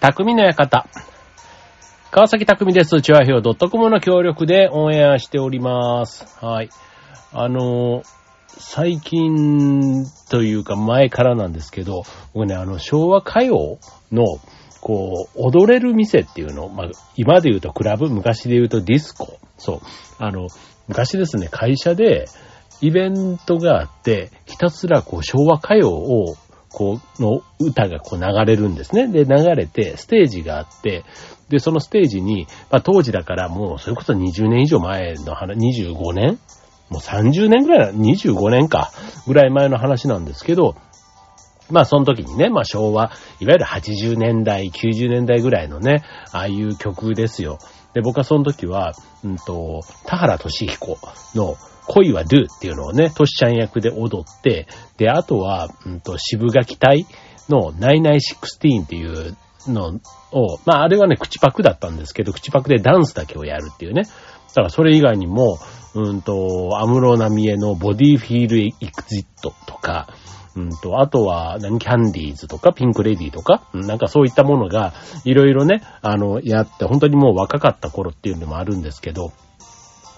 匠の館。川崎匠です。チュアヒョウ .com の協力でオンエアしております。はい。あのー最近というか前からなんですけど、僕ね、あの、昭和歌謡の、こう、踊れる店っていうの、まあ、今で言うとクラブ、昔で言うとディスコ。そう。あの、昔ですね、会社でイベントがあって、ひたすらこう、昭和歌謡を、こう、の歌がこう流れるんですね。で、流れて、ステージがあって、で、そのステージに、まあ当時だからもう、それこそ20年以上前の話、25年？もう30年ぐらい？な、25年か、ぐらい前の話なんですけど、まあその時にね、まあ昭和、いわゆる80年代、90年代ぐらいのね、ああいう曲ですよ。で、僕はその時は、うんと、田原俊彦の恋は Do っていうのをね、トシちゃん役で踊って、で、あとは、うんと、渋垣隊の9916っていうのを、まああれはね、口パクだったんですけど、口パクでダンスだけをやるっていうね。だからそれ以外にも、うんと、アムロナミエのボディフィールエクジットとか、うんと、あとは、何、キャンディーズとか、ピンクレディーとか、なんかそういったものが、いろいろね、あの、やって、本当にもう若かった頃っていうのもあるんですけど、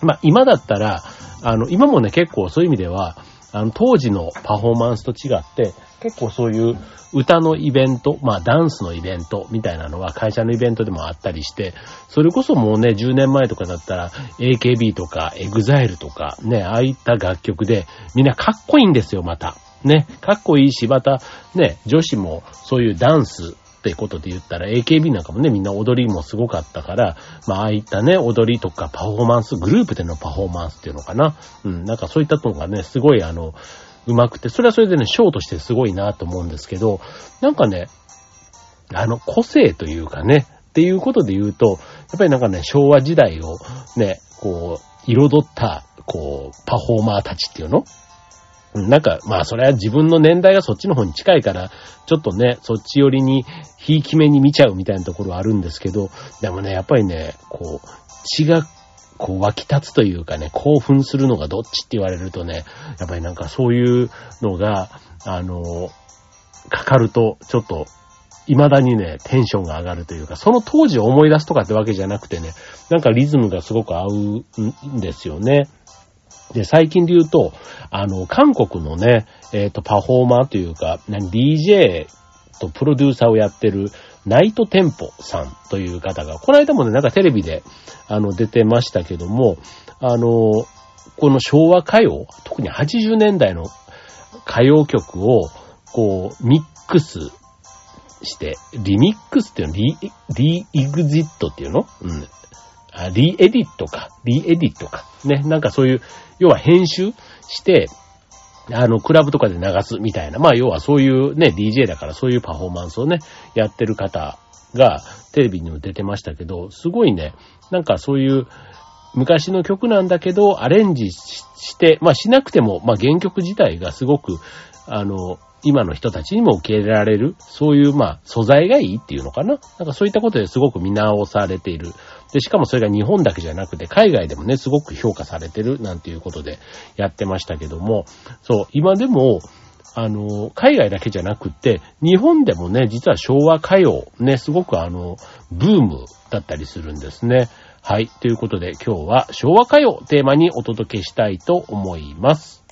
まあ、今だったら、あの、今もね、結構そういう意味では、あの、当時のパフォーマンスと違って、結構そういう歌のイベント、まあ、ダンスのイベントみたいなのが会社のイベントでもあったりして、それこそもうね、10年前とかだったら、AKB とか、EXILE とか、ね、ああいった楽曲で、みんなかっこいいんですよ、また。ね、かっこいいし、また、ね、女子もそういうダンスってことで言ったら、AKB なんかもね、みんな踊りもすごかったから、まあ、ああいったね、踊りとかパフォーマンス、グループでのパフォーマンスっていうのかな。うん、なんかそういったのがね、すごいあの、うまくて、それはそれでね、ショーとしてすごいなと思うんですけど、なんかね、あの、個性というかね、っていうことで言うと、やっぱりなんかね、昭和時代をね、こう、彩った、こう、パフォーマーたちっていうのなんか、まあ、それは自分の年代がそっちの方に近いから、ちょっとね、そっち寄りに、ひいき目に見ちゃうみたいなところはあるんですけど、でもね、やっぱりね、こう、血が、こう湧き立つというかね、興奮するのがどっちって言われるとね、やっぱりなんかそういうのが、あの、かかると、ちょっと、未だにね、テンションが上がるというか、その当時を思い出すとかってわけじゃなくてね、なんかリズムがすごく合うんですよね。で、最近で言うと、あの、韓国のね、えっ、と、パフォーマーというか、DJ とプロデューサーをやってる、ナイトテンポさんという方が、この間もね、なんかテレビで、あの、出てましたけども、あの、この昭和歌謡、特に80年代の歌謡曲を、こう、ミックスして、リミックスっていうの、リ、リエグジットっていうの？うん。リエディットか。リエディットか。ね。なんかそういう、要は編集して、あの、クラブとかで流すみたいな。まあ、要はそういうね、DJ だからそういうパフォーマンスをね、やってる方がテレビにも出てましたけど、すごいね、なんかそういう昔の曲なんだけど、アレンジして、まあしなくても、まあ原曲自体がすごく、あの、今の人たちにも受け入れられる、そういう、まあ、素材がいいっていうのかな。なんかそういったことですごく見直されている。で、しかもそれが日本だけじゃなくて、海外でもね、すごく評価されてる、なんていうことでやってましたけども、そう、今でも、あの、海外だけじゃなくって、日本でもね、実は昭和歌謡、ね、すごくあの、ブームだったりするんですね。はい。ということで、今日は昭和歌謡をテーマにお届けしたいと思います。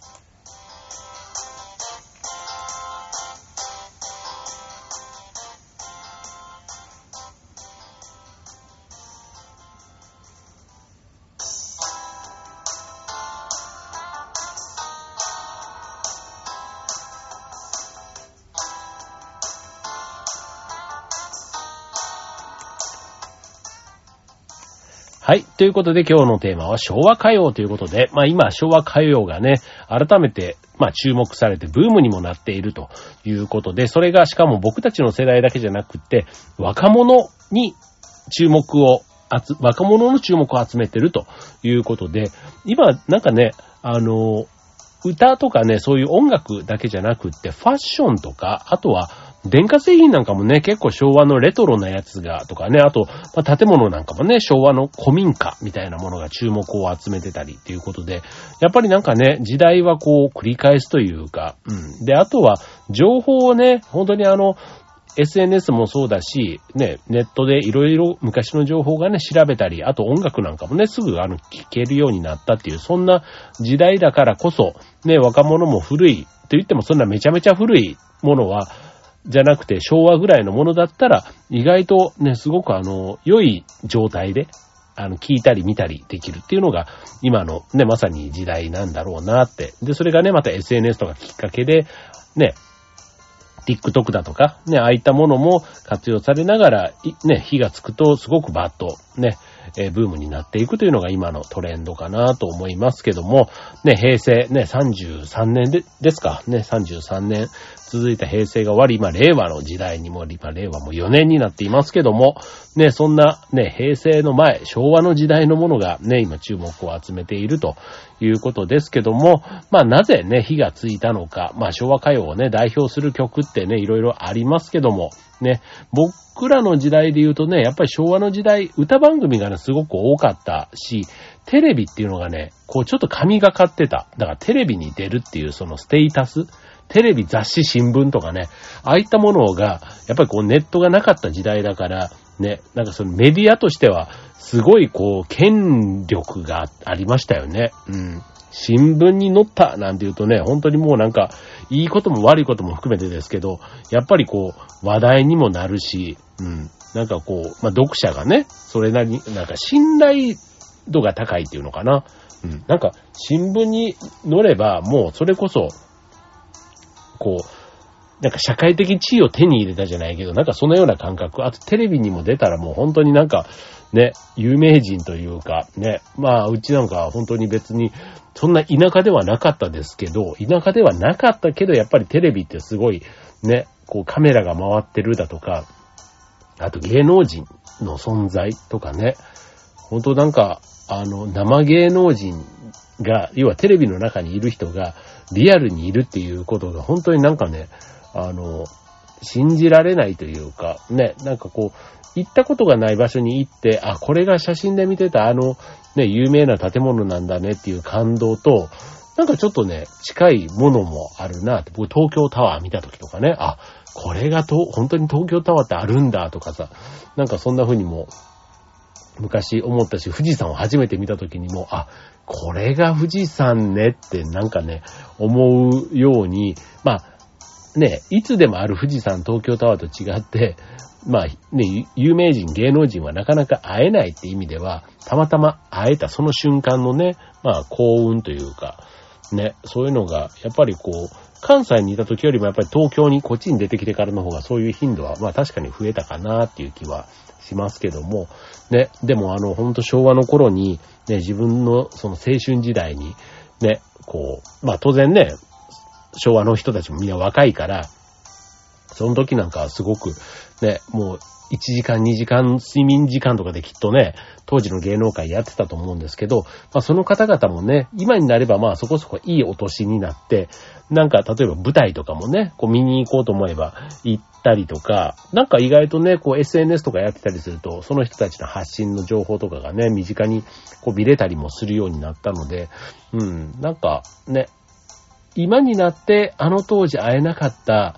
ということで今日のテーマは昭和歌謡ということで、まあ今昭和歌謡がね、改めて、まあ注目されてブームにもなっているということで、それがしかも僕たちの世代だけじゃなくて、若者に注目を、若者の注目を集めてるということで、今なんかね、あの、歌とかね、そういう音楽だけじゃなくって、ファッションとか、あとは、電化製品なんかもね、結構昭和のレトロなやつが、とかね、あと、まあ、建物なんかもね、昭和の古民家みたいなものが注目を集めてたりっていうことで、やっぱりなんかね、時代はこう繰り返すというか、うん。で、あとは、情報をね、本当にあの、SNS もそうだし、ね、ネットでいろいろ昔の情報がね、調べたり、あと音楽なんかもね、すぐあの、聴けるようになったっていう、そんな時代だからこそ、ね、若者も古い、と言ってもそんなめちゃめちゃ古いものは、じゃなくて昭和ぐらいのものだったら、意外とね、すごくあの、良い状態で、あの、聞いたり見たりできるっていうのが、今のね、まさに時代なんだろうなって。で、それがね、また SNS とかきっかけで、ね、TikTok だとか、ね、ああいったものも活用されながら、ね、火がつくとすごくバッと、ね、え、ブームになっていくというのが今のトレンドかなと思いますけども、ね、平成、ね、33年で、ですか、ね、33年続いた平成が終わり、今、令和の時代にも、今、令和も4年になっていますけども、ね、そんな、ね、平成の前、昭和の時代のものがね、今注目を集めているということですけども、まあ、なぜね、火がついたのか、まあ、昭和歌謡をね、代表する曲ってね、いろいろありますけども、ね、僕らの時代で言うとね、やっぱり昭和の時代、歌番組がね、すごく多かったし、テレビっていうのがね、こうちょっと神がかってた。だからテレビに出るっていうそのステータス、テレビ、雑誌、新聞とかね、ああいったものが、やっぱりこうネットがなかった時代だから、ね、なんかそのメディアとしては、すごいこう、権力がありましたよね。うん。新聞に載ったなんて言うとね、本当にもうなんか、いいことも悪いことも含めてですけど、やっぱりこう、話題にもなるし、うん。なんかこう、まあ、読者がね、それなりに、なんか信頼度が高いっていうのかな。うん。なんか、新聞に載れば、もうそれこそ、こう、なんか社会的地位を手に入れたじゃないけど、なんかそのような感覚。あとテレビにも出たらもう本当になんか、ね、有名人というか、ね、まあ、うちなんかは本当に別に、そんな田舎ではなかったですけど、田舎ではなかったけど、やっぱりテレビってすごい、ね、こうカメラが回ってるだとか、あと芸能人の存在とかね、本当なんか、あの、生芸能人が、要はテレビの中にいる人が、リアルにいるっていうことが本当になんかね、あの、信じられないというか、ね、なんかこう、行ったことがない場所に行って、あ、これが写真で見てたあの、ね、有名な建物なんだねっていう感動と、なんかちょっとね、近いものもあるな、僕東京タワー見た時とかね、あ、これがと、本当に東京タワーってあるんだとかさ、なんかそんな風にも昔思ったし、富士山を初めて見た時にも、あ、これが富士山ねってなんかね、思うように、まあ、ね、いつでもある富士山、東京タワーと違って、まあね、有名人、芸能人はなかなか会えないって意味では、たまたま会えたその瞬間のね、まあ幸運というか、ね、そういうのが、やっぱりこう、関西にいた時よりもやっぱり東京にこっちに出てきてからの方がそういう頻度は、まあ確かに増えたかなっていう気はしますけども、ね、でもあの、ほんと昭和の頃に、ね、自分のその青春時代に、ね、こう、まあ当然ね、昭和の人たちもみんな若いから、その時なんかはすごく、ね、もう1時間2時間睡眠時間とかできっとね、当時の芸能界やってたと思うんですけど、まあその方々もね、今になればまあそこそこいいお年になって、なんか例えば舞台とかもね、こう見に行こうと思えば行ったりとか、なんか意外とね、こう SNS とかやってたりすると、その人たちの発信の情報とかがね、身近にこう見れたりもするようになったので、うん、なんかね、今になってあの当時会えなかった、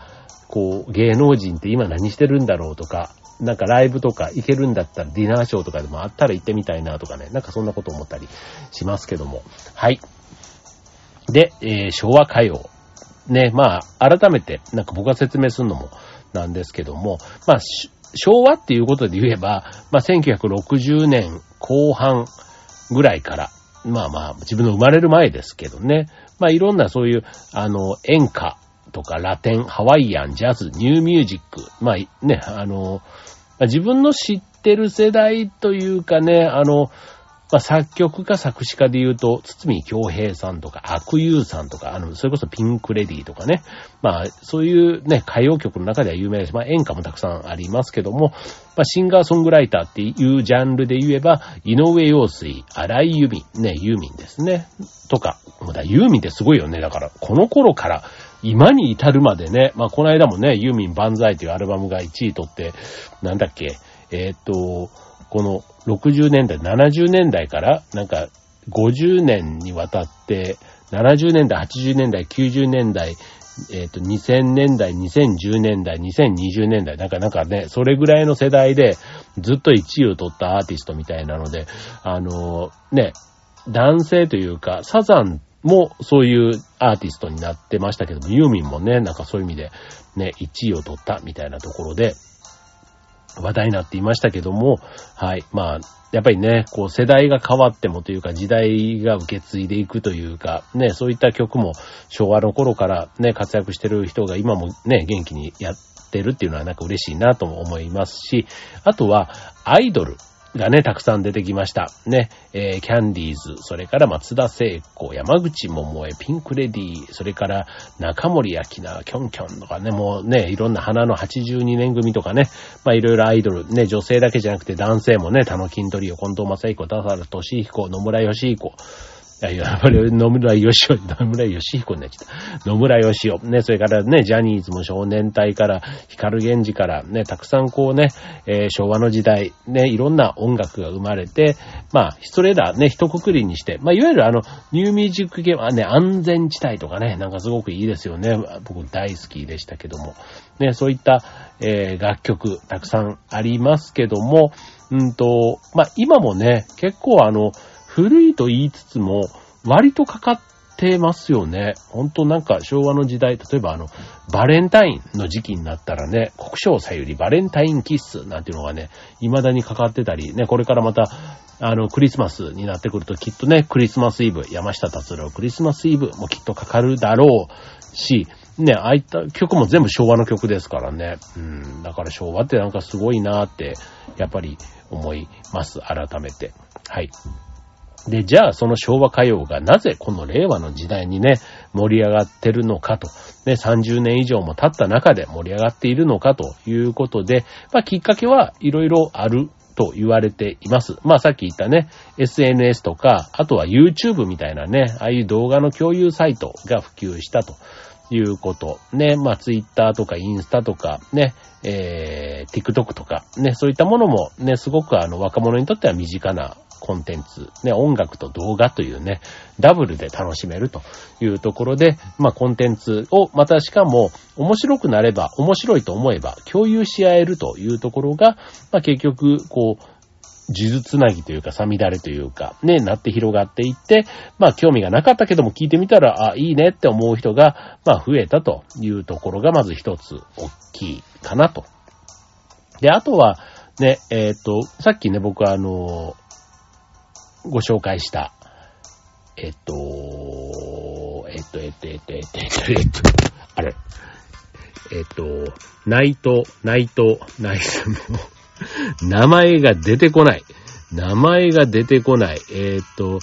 こう芸能人って今何してるんだろうとか、なんかライブとか行けるんだったらディナーショーとかでもあったら行ってみたいなとかね、なんかそんなこと思ったりしますけども。はい。で、えー、昭和歌謡。ね、まあ、改めて、なんか僕が説明するのもなんですけども、まあ、昭和っていうことで言えば、まあ、1960年後半ぐらいから、まあまあ、自分の生まれる前ですけどね、まあいろんなそういう、あの、演歌とかラテン、ハワイアン、ジャズ、ニューミュージック、まあね、あの、自分の知ってる世代というかね、あの、まあ、作曲家作詞家で言うと、堤京平さんとか、悪友さんとか、あの、それこそピンクレディとかね。まあ、そういうね、歌謡曲の中では有名です。まあ、演歌もたくさんありますけども、まあ、シンガーソングライターっていうジャンルで言えば、井上陽水、荒井由実、ね、ユーミンですね。とか、もうだ、ユーミンってすごいよね。だから、この頃から、今に至るまでね、まあ、この間もね、ユーミン万歳というアルバムが1位取って、なんだっけ、えー、っと、この60年代、70年代から、なんか50年にわたって、70年代、80年代、90年代、えっ、と、2000年代、2010年代、2020年代、なんかなんかね、それぐらいの世代でずっと1位を取ったアーティストみたいなので、あのね、男性というか、サザンもそういうアーティストになってましたけども、ユーミンもね、なんかそういう意味でね、1位を取ったみたいなところで、話題になっていましたけども、はい。まあ、やっぱりね、こう世代が変わってもというか時代が受け継いでいくというか、ね、そういった曲も昭和の頃からね、活躍してる人が今もね、元気にやってるっていうのはなんか嬉しいなとも思いますし、あとはアイドル。がね、たくさん出てきました。ね、えー、キャンディーズ、それから松田聖子、山口桃江、ピンクレディー、それから中森明菜、キョンキョンとかね、もうね、いろんな花の82年組とかね、まあいろいろアイドル、ね、女性だけじゃなくて男性もね、田野金取りを近藤正彦、田原俊彦、野村義彦、いや、やっぱり野村義雄、野村義彦になっちゃった。野村義雄。ね、それからね、ジャニーズも少年隊から、光源氏から、ね、たくさんこうね、えー、昭和の時代、ね、いろんな音楽が生まれて、まあ、それらね、一括りにして、まあ、いわゆるあの、ニューミュージックゲームはね、安全地帯とかね、なんかすごくいいですよね。僕大好きでしたけども。ね、そういった、えー、楽曲、たくさんありますけども、うんと、まあ、今もね、結構あの、古いと言いつつも、割とかかってますよね。ほんとなんか昭和の時代、例えばあの、バレンタインの時期になったらね、国章さゆりバレンタインキッスなんていうのがね、未だにかかってたり、ね、これからまた、あの、クリスマスになってくるときっとね、クリスマスイブ、山下達郎クリスマスイブもきっとかかるだろうし、ね、ああいった曲も全部昭和の曲ですからね。うん、だから昭和ってなんかすごいなーって、やっぱり思います、改めて。はい。で、じゃあその昭和歌謡がなぜこの令和の時代にね、盛り上がってるのかと、ね、30年以上も経った中で盛り上がっているのかということで、まあきっかけはいろいろあると言われています。まあさっき言ったね、SNS とか、あとは YouTube みたいなね、ああいう動画の共有サイトが普及したということ。ね、まあ Twitter とかインスタとかね、えー、TikTok とかね、そういったものもね、すごくあの若者にとっては身近なコンテンツ、ね、音楽と動画というね、ダブルで楽しめるというところで、まあ、コンテンツを、またしかも、面白くなれば、面白いと思えば、共有し合えるというところが、まあ、結局、こう、呪術つなぎというか、さみだれというか、ね、なって広がっていって、まあ、興味がなかったけども聞いてみたら、あ、いいねって思う人が、まあ、増えたというところが、まず一つ、大きいかなと。で、あとは、ね、えっ、ー、と、さっきね、僕はあの、ご紹介した、えっと、えっと、えっと、えっと、えっと、えっと、えっと、あれ、えっと、ナイト、ナイト、ナイト、も名前が出てこない。名前が出てこない。えっと、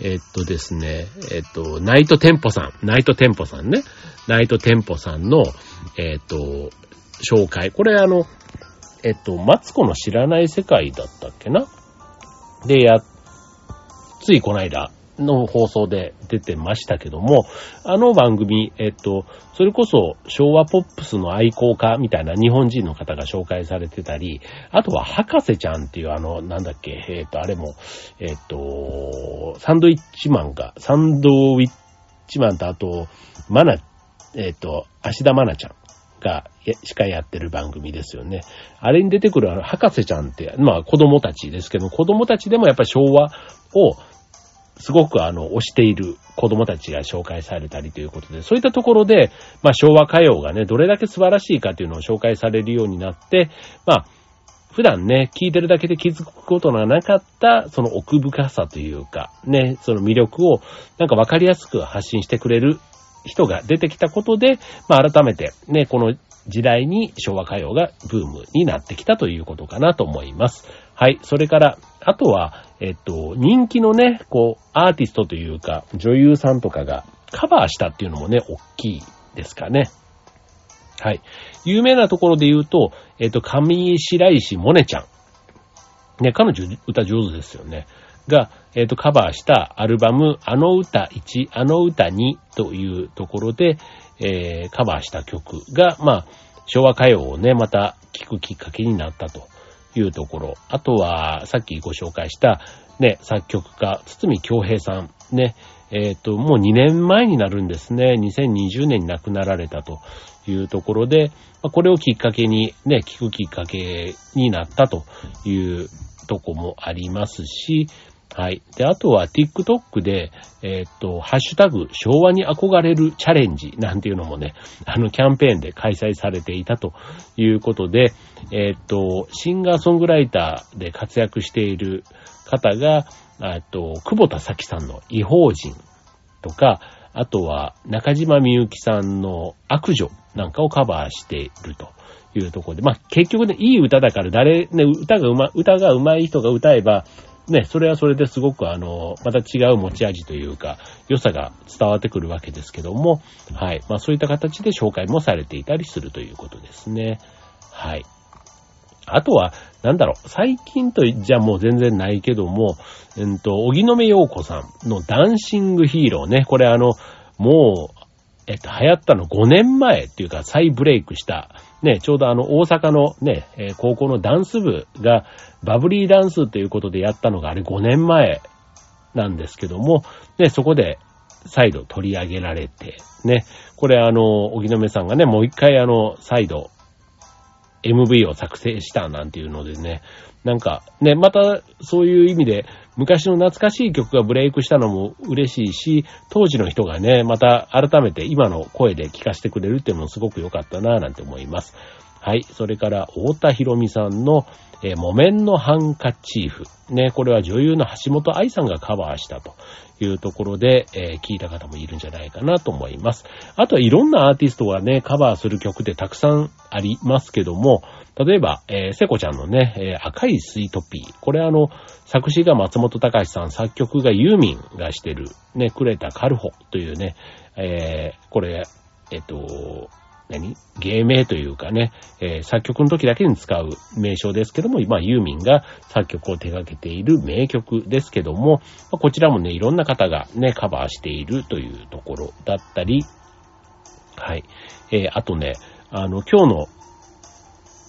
えっとですね、えっと、ナイトテンポさん、ナイトテンポさんね。ナイトテンポさんの、えっと、紹介。これあの、えっと、マツコの知らない世界だったっけな？で、やっついこの間の放送で出てましたけども、あの番組、えっと、それこそ昭和ポップスの愛好家みたいな日本人の方が紹介されてたり、あとは博士ちゃんっていうあの、なんだっけ、えっと、あれも、えっと、サンドイッチマンが、サンドウィッチマンとあと、マナ、えっと、芦田マナちゃん。が、しかやってる番組ですよね。あれに出てくるあの、博士ちゃんって、まあ子供たちですけど、子供たちでもやっぱり昭和をすごくあの、推している子供たちが紹介されたりということで、そういったところで、まあ昭和歌謡がね、どれだけ素晴らしいかというのを紹介されるようになって、まあ、普段ね、聞いてるだけで気づくことがなかった、その奥深さというか、ね、その魅力をなんかわかりやすく発信してくれる人が出てきたことで、まあ改めてね、この時代に昭和歌謡がブームになってきたということかなと思います。はい。それから、あとは、えっと、人気のね、こう、アーティストというか、女優さんとかがカバーしたっていうのもね、大きいですかね。はい。有名なところで言うと、えっと、上白石萌音ちゃん。ね、彼女歌上手ですよね。が、えっと、カバーしたアルバム、あの歌1、あの歌2というところで、えー、カバーした曲が、まあ、昭和歌謡をね、また聴くきっかけになったとというところ。あとは、さっきご紹介した、ね、作曲家、堤京平さん、ね、えっ、と、もう2年前になるんですね。2020年に亡くなられたというところで、これをきっかけにね、聞くきっかけになったというとこもありますし、はい。で、あとは TikTok で、えー、っと、ハッシュタグ、昭和に憧れるチャレンジなんていうのもね、あの、キャンペーンで開催されていたということで、えー、っと、シンガーソングライターで活躍している方が、えっと、久保田咲さんの違法人とか、あとは中島みゆきさんの悪女なんかをカバーしているというところで、まあ結局ね、いい歌だから誰、ね、歌がうま、歌が上手い人が歌えば、ね、それはそれですごくあの、また違う持ち味というか、良さが伝わってくるわけですけども、はい。まあそういった形で紹介もされていたりするということですね。はい。あとは、なんだろう、最近とじゃもう全然ないけども、うんと、荻野目洋子さんのダンシングヒーローね、これあの、もう、えっと、流行ったの5年前っていうか再ブレイクした、ね、ちょうどあの、大阪のね、え、高校のダンス部がバブリーダンスということでやったのがあれ5年前なんですけども、ね、そこで再度取り上げられて、ね、これあの、荻野目さんがね、もう一回あの、再度 MV を作成したなんていうのでね、なんかね、またそういう意味で昔の懐かしい曲がブレイクしたのも嬉しいし、当時の人がね、また改めて今の声で聴かせてくれるっていうのもすごく良かったなぁなんて思います。はい。それから、太田博美さんの、えー、木綿のハンカチーフ。ね、これは女優の橋本愛さんがカバーしたというところで、えー、聞いた方もいるんじゃないかなと思います。あとはいろんなアーティストがね、カバーする曲ってたくさんありますけども、例えば、えー、セコちゃんのね、えー、赤いスイートピー。これあの、作詞が松本隆さん、作曲がユーミンがしてる、ね、クレタ・カルホというね、えー、これ、えっと、何？芸名というかね、えー、作曲の時だけに使う名称ですけども、まあ、ユーミンが作曲を手掛けている名曲ですけども、こちらもね、いろんな方がね、カバーしているというところだったり、はい。えー、あとね、あの、今日の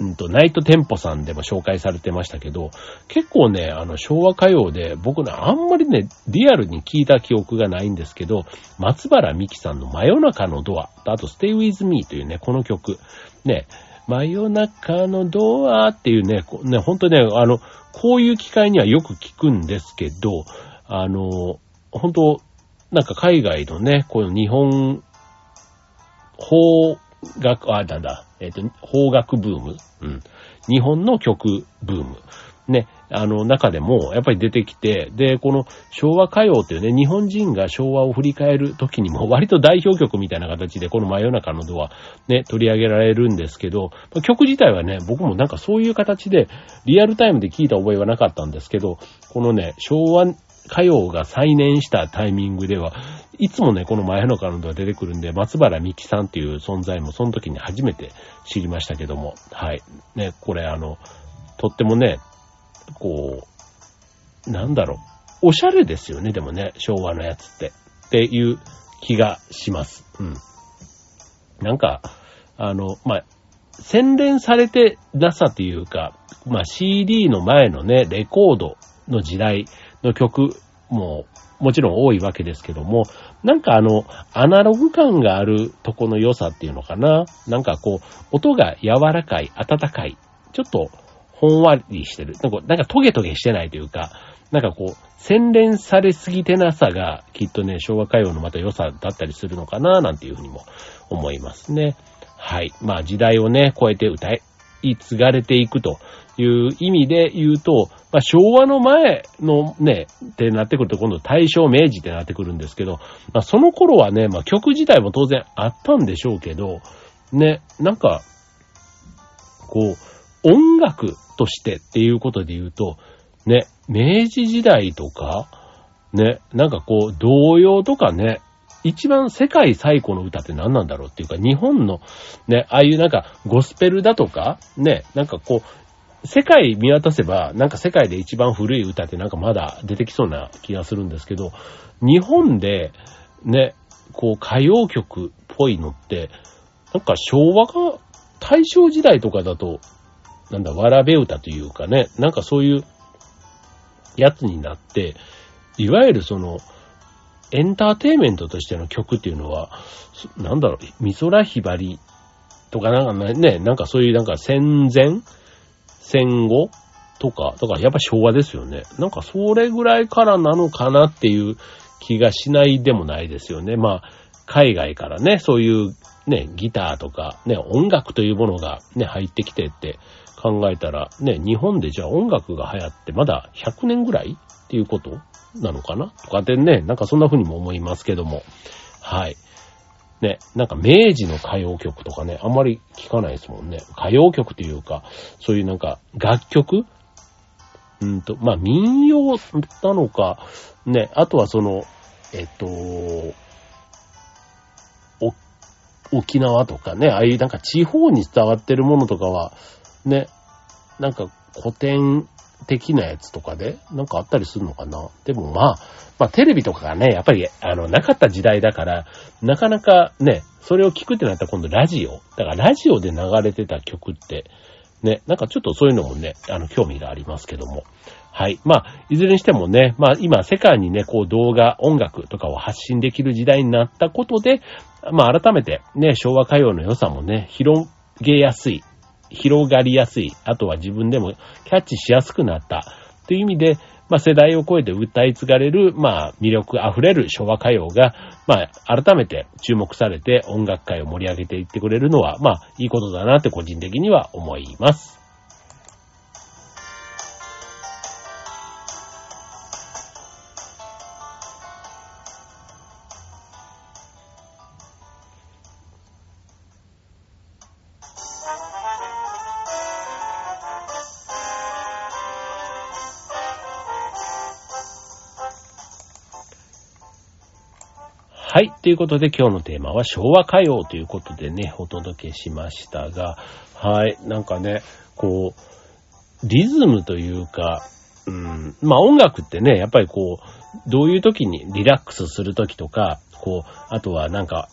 うんと、ナイトテンポさんでも紹介されてましたけど、結構ね、あの、昭和歌謡で、僕ね、あんまりね、リアルに聞いた記憶がないんですけど、松原美希さんの真夜中のドア、あと、Stay With Me というね、この曲、ね、真夜中のドアっていうね、ね、ほんとね、あの、こういう機会にはよく聞くんですけど、あの、本当なんか海外のね、この日本法学、あ、なんだ、えっ、ー、と、邦楽ブーム、うん。日本の曲ブーム。ね、あの中でもやっぱり出てきて、で、この昭和歌謡っていうね、日本人が昭和を振り返る時にも 割と代表曲みたいな形でこの真夜中のドアね、取り上げられるんですけど、曲自体はね、僕もなんかそういう形でリアルタイムで聞いた覚えはなかったんですけど、このね、昭和歌謡が再燃したタイミングでは、いつもね、この前のカウントが出てくるんで、松原美希さんっていう存在もその時に初めて知りましたけども、はい。ね、これあの、とってもね、こう、なんだろう、おしゃれですよね、でもね、昭和のやつって。っていう気がします。うん。なんか、あの、まあ、洗練されてなさというか、まあ、CD の前のね、レコードの時代の曲ももちろん多いわけですけども、なんかあの、アナログ感があるとこの良さっていうのかな。なんかこう、音が柔らかい、温かい、ちょっとほんわりしてる。なんか、なんかトゲトゲしてないというか、なんかこう、洗練されすぎてなさが、きっとね、昭和歌謡のまた良さだったりするのかな、なんていうふうにも思いますね。はい。まあ時代をね、超えて歌い継がれていくという意味で言うと、まあ、昭和の前のね、ってなってくると今度大正明治ってなってくるんですけど、まあ、その頃はね、まあ、曲自体も当然あったんでしょうけど、ね、なんか、こう、音楽としてっていうことで言うと、ね、明治時代とか、ね、なんかこう、童謡とかね、一番世界最古の歌って何なんだろうっていうか、日本のね、ああいうなんかゴスペルだとか、ね、なんかこう、世界見渡せば、なんか世界で一番古い歌ってなんかまだ出てきそうな気がするんですけど、日本でね、こう歌謡曲っぽいのって、なんか昭和が大正時代とかだと、なんだ、わらべ歌というかね、なんかそういうやつになって、いわゆるその、エンターテイメントとしての曲っていうのは、なんだろう、美空ひばりとかなんかね、なんかそういうなんか戦前戦後？とか、だからやっぱ昭和ですよね。なんかそれぐらいからなのかなっていう気がしないでもないですよね。まあ、海外からね、そういうね、ギターとか、ね、音楽というものがね、入ってきてって考えたら、ね、日本でじゃあ音楽が流行ってまだ100年ぐらいっていうことなのかな？とかでね、なんかそんな風にも思いますけども。はい。ね、なんか明治の歌謡曲とかね、あんまり聞かないですもんね。歌謡曲っていうか、そういうなんか楽曲？うんと、まあ民謡なのか、ね、あとはその、えっと、沖縄とかね、ああいうなんか地方に伝わってるものとかは、ね、なんか古典的なやつとかで、なんかあったりするのかな。でもまあ、まあテレビとかがね、やっぱり、あの、なかった時代だから、なかなかね、それを聞くってなったら今度ラジオ。だからラジオで流れてた曲って、ね、なんかちょっとそういうのもね、あの、興味がありますけども。はい。まあ、いずれにしてもね、まあ今世界にね、こう動画、音楽とかを発信できる時代になったことで、まあ改めてね、昭和歌謡の良さもね、広げやすい、広がりやすい、あとは自分でもキャッチしやすくなったという意味で、まあ世代を超えて歌い継がれる、まあ魅力あふれる昭和歌謡が、まあ改めて注目されて音楽界を盛り上げていってくれるのは、まあいいことだなって個人的には思います。ということで今日のテーマは昭和歌謡ということでね、お届けしましたが、はい。なんかね、こう、リズムというか、うん、まあ音楽ってね、やっぱりこう、どういう時にリラックスする時とか、こう、あとはなんか、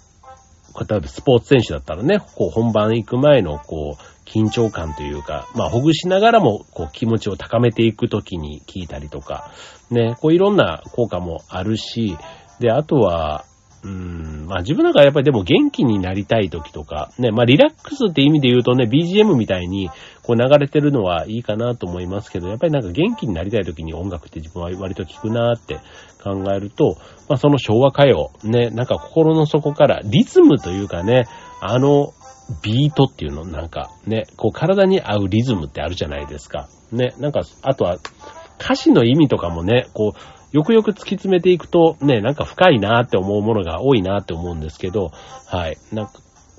例えばスポーツ選手だったらね、こう本番行く前のこう、緊張感というか、まあほぐしながらもこう気持ちを高めていく時に聞いたりとか、ね、こういろんな効果もあるし、で、あとは、うん、まあ自分なんかやっぱりでも元気になりたい時とか、ね、まあリラックスって意味で言うとね、BGM みたいにこう流れてるのはいいかなと思いますけど、やっぱりなんか元気になりたい時に音楽って自分は割と聞くなって考えると、まあその昭和歌謡、ね、なんか心の底からリズムというかね、あのビートっていうのなんかね、こう体に合うリズムってあるじゃないですか。ね、なんか、あとは歌詞の意味とかもね、こう、よくよく突き詰めていくと、ね、なんか深いなって思うものが多いなって思うんですけど、はい。なんか、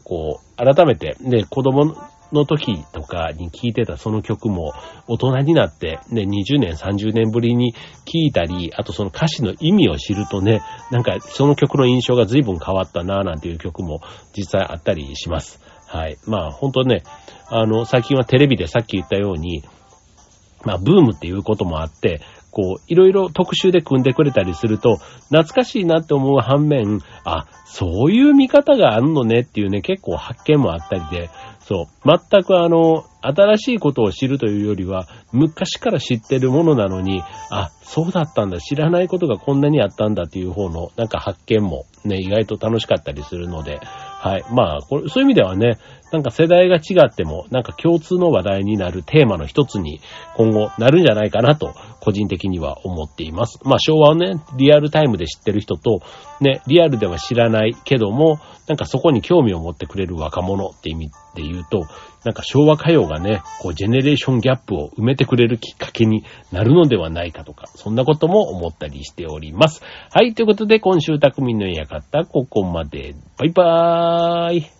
こう、改めて、ね、子供の時とかに聴いてたその曲も大人になって、ね、20年、30年ぶりに聴いたり、あとその歌詞の意味を知るとね、なんかその曲の印象が随分変わったなぁなんていう曲も実際あったりします。はい。まあ本当ね、あの、最近はテレビでさっき言ったように、まあブームっていうこともあって、こう、いろいろ特集で組んでくれたりすると、懐かしいなって思う反面、あ、そういう見方があるのねっていうね、結構発見もあったりで、そう、全くあの、新しいことを知るというよりは、昔から知ってるものなのに、あ、そうだったんだ、知らないことがこんなにあったんだっていう方の、なんか発見もね、意外と楽しかったりするので、はい。まあ、これ、そういう意味ではね、なんか世代が違っても、なんか共通の話題になるテーマの一つに今後なるんじゃないかなと、個人的には思っています。まあ昭和をね、リアルタイムで知ってる人と、ね、リアルでは知らないけども、なんかそこに興味を持ってくれる若者って意味で言うと、なんか昭和歌謡がね、こうジェネレーションギャップを埋めてくれるきっかけになるのではないかとか、そんなことも思ったりしております。はい、ということで今週匠の館、ここまで。バイバーイ。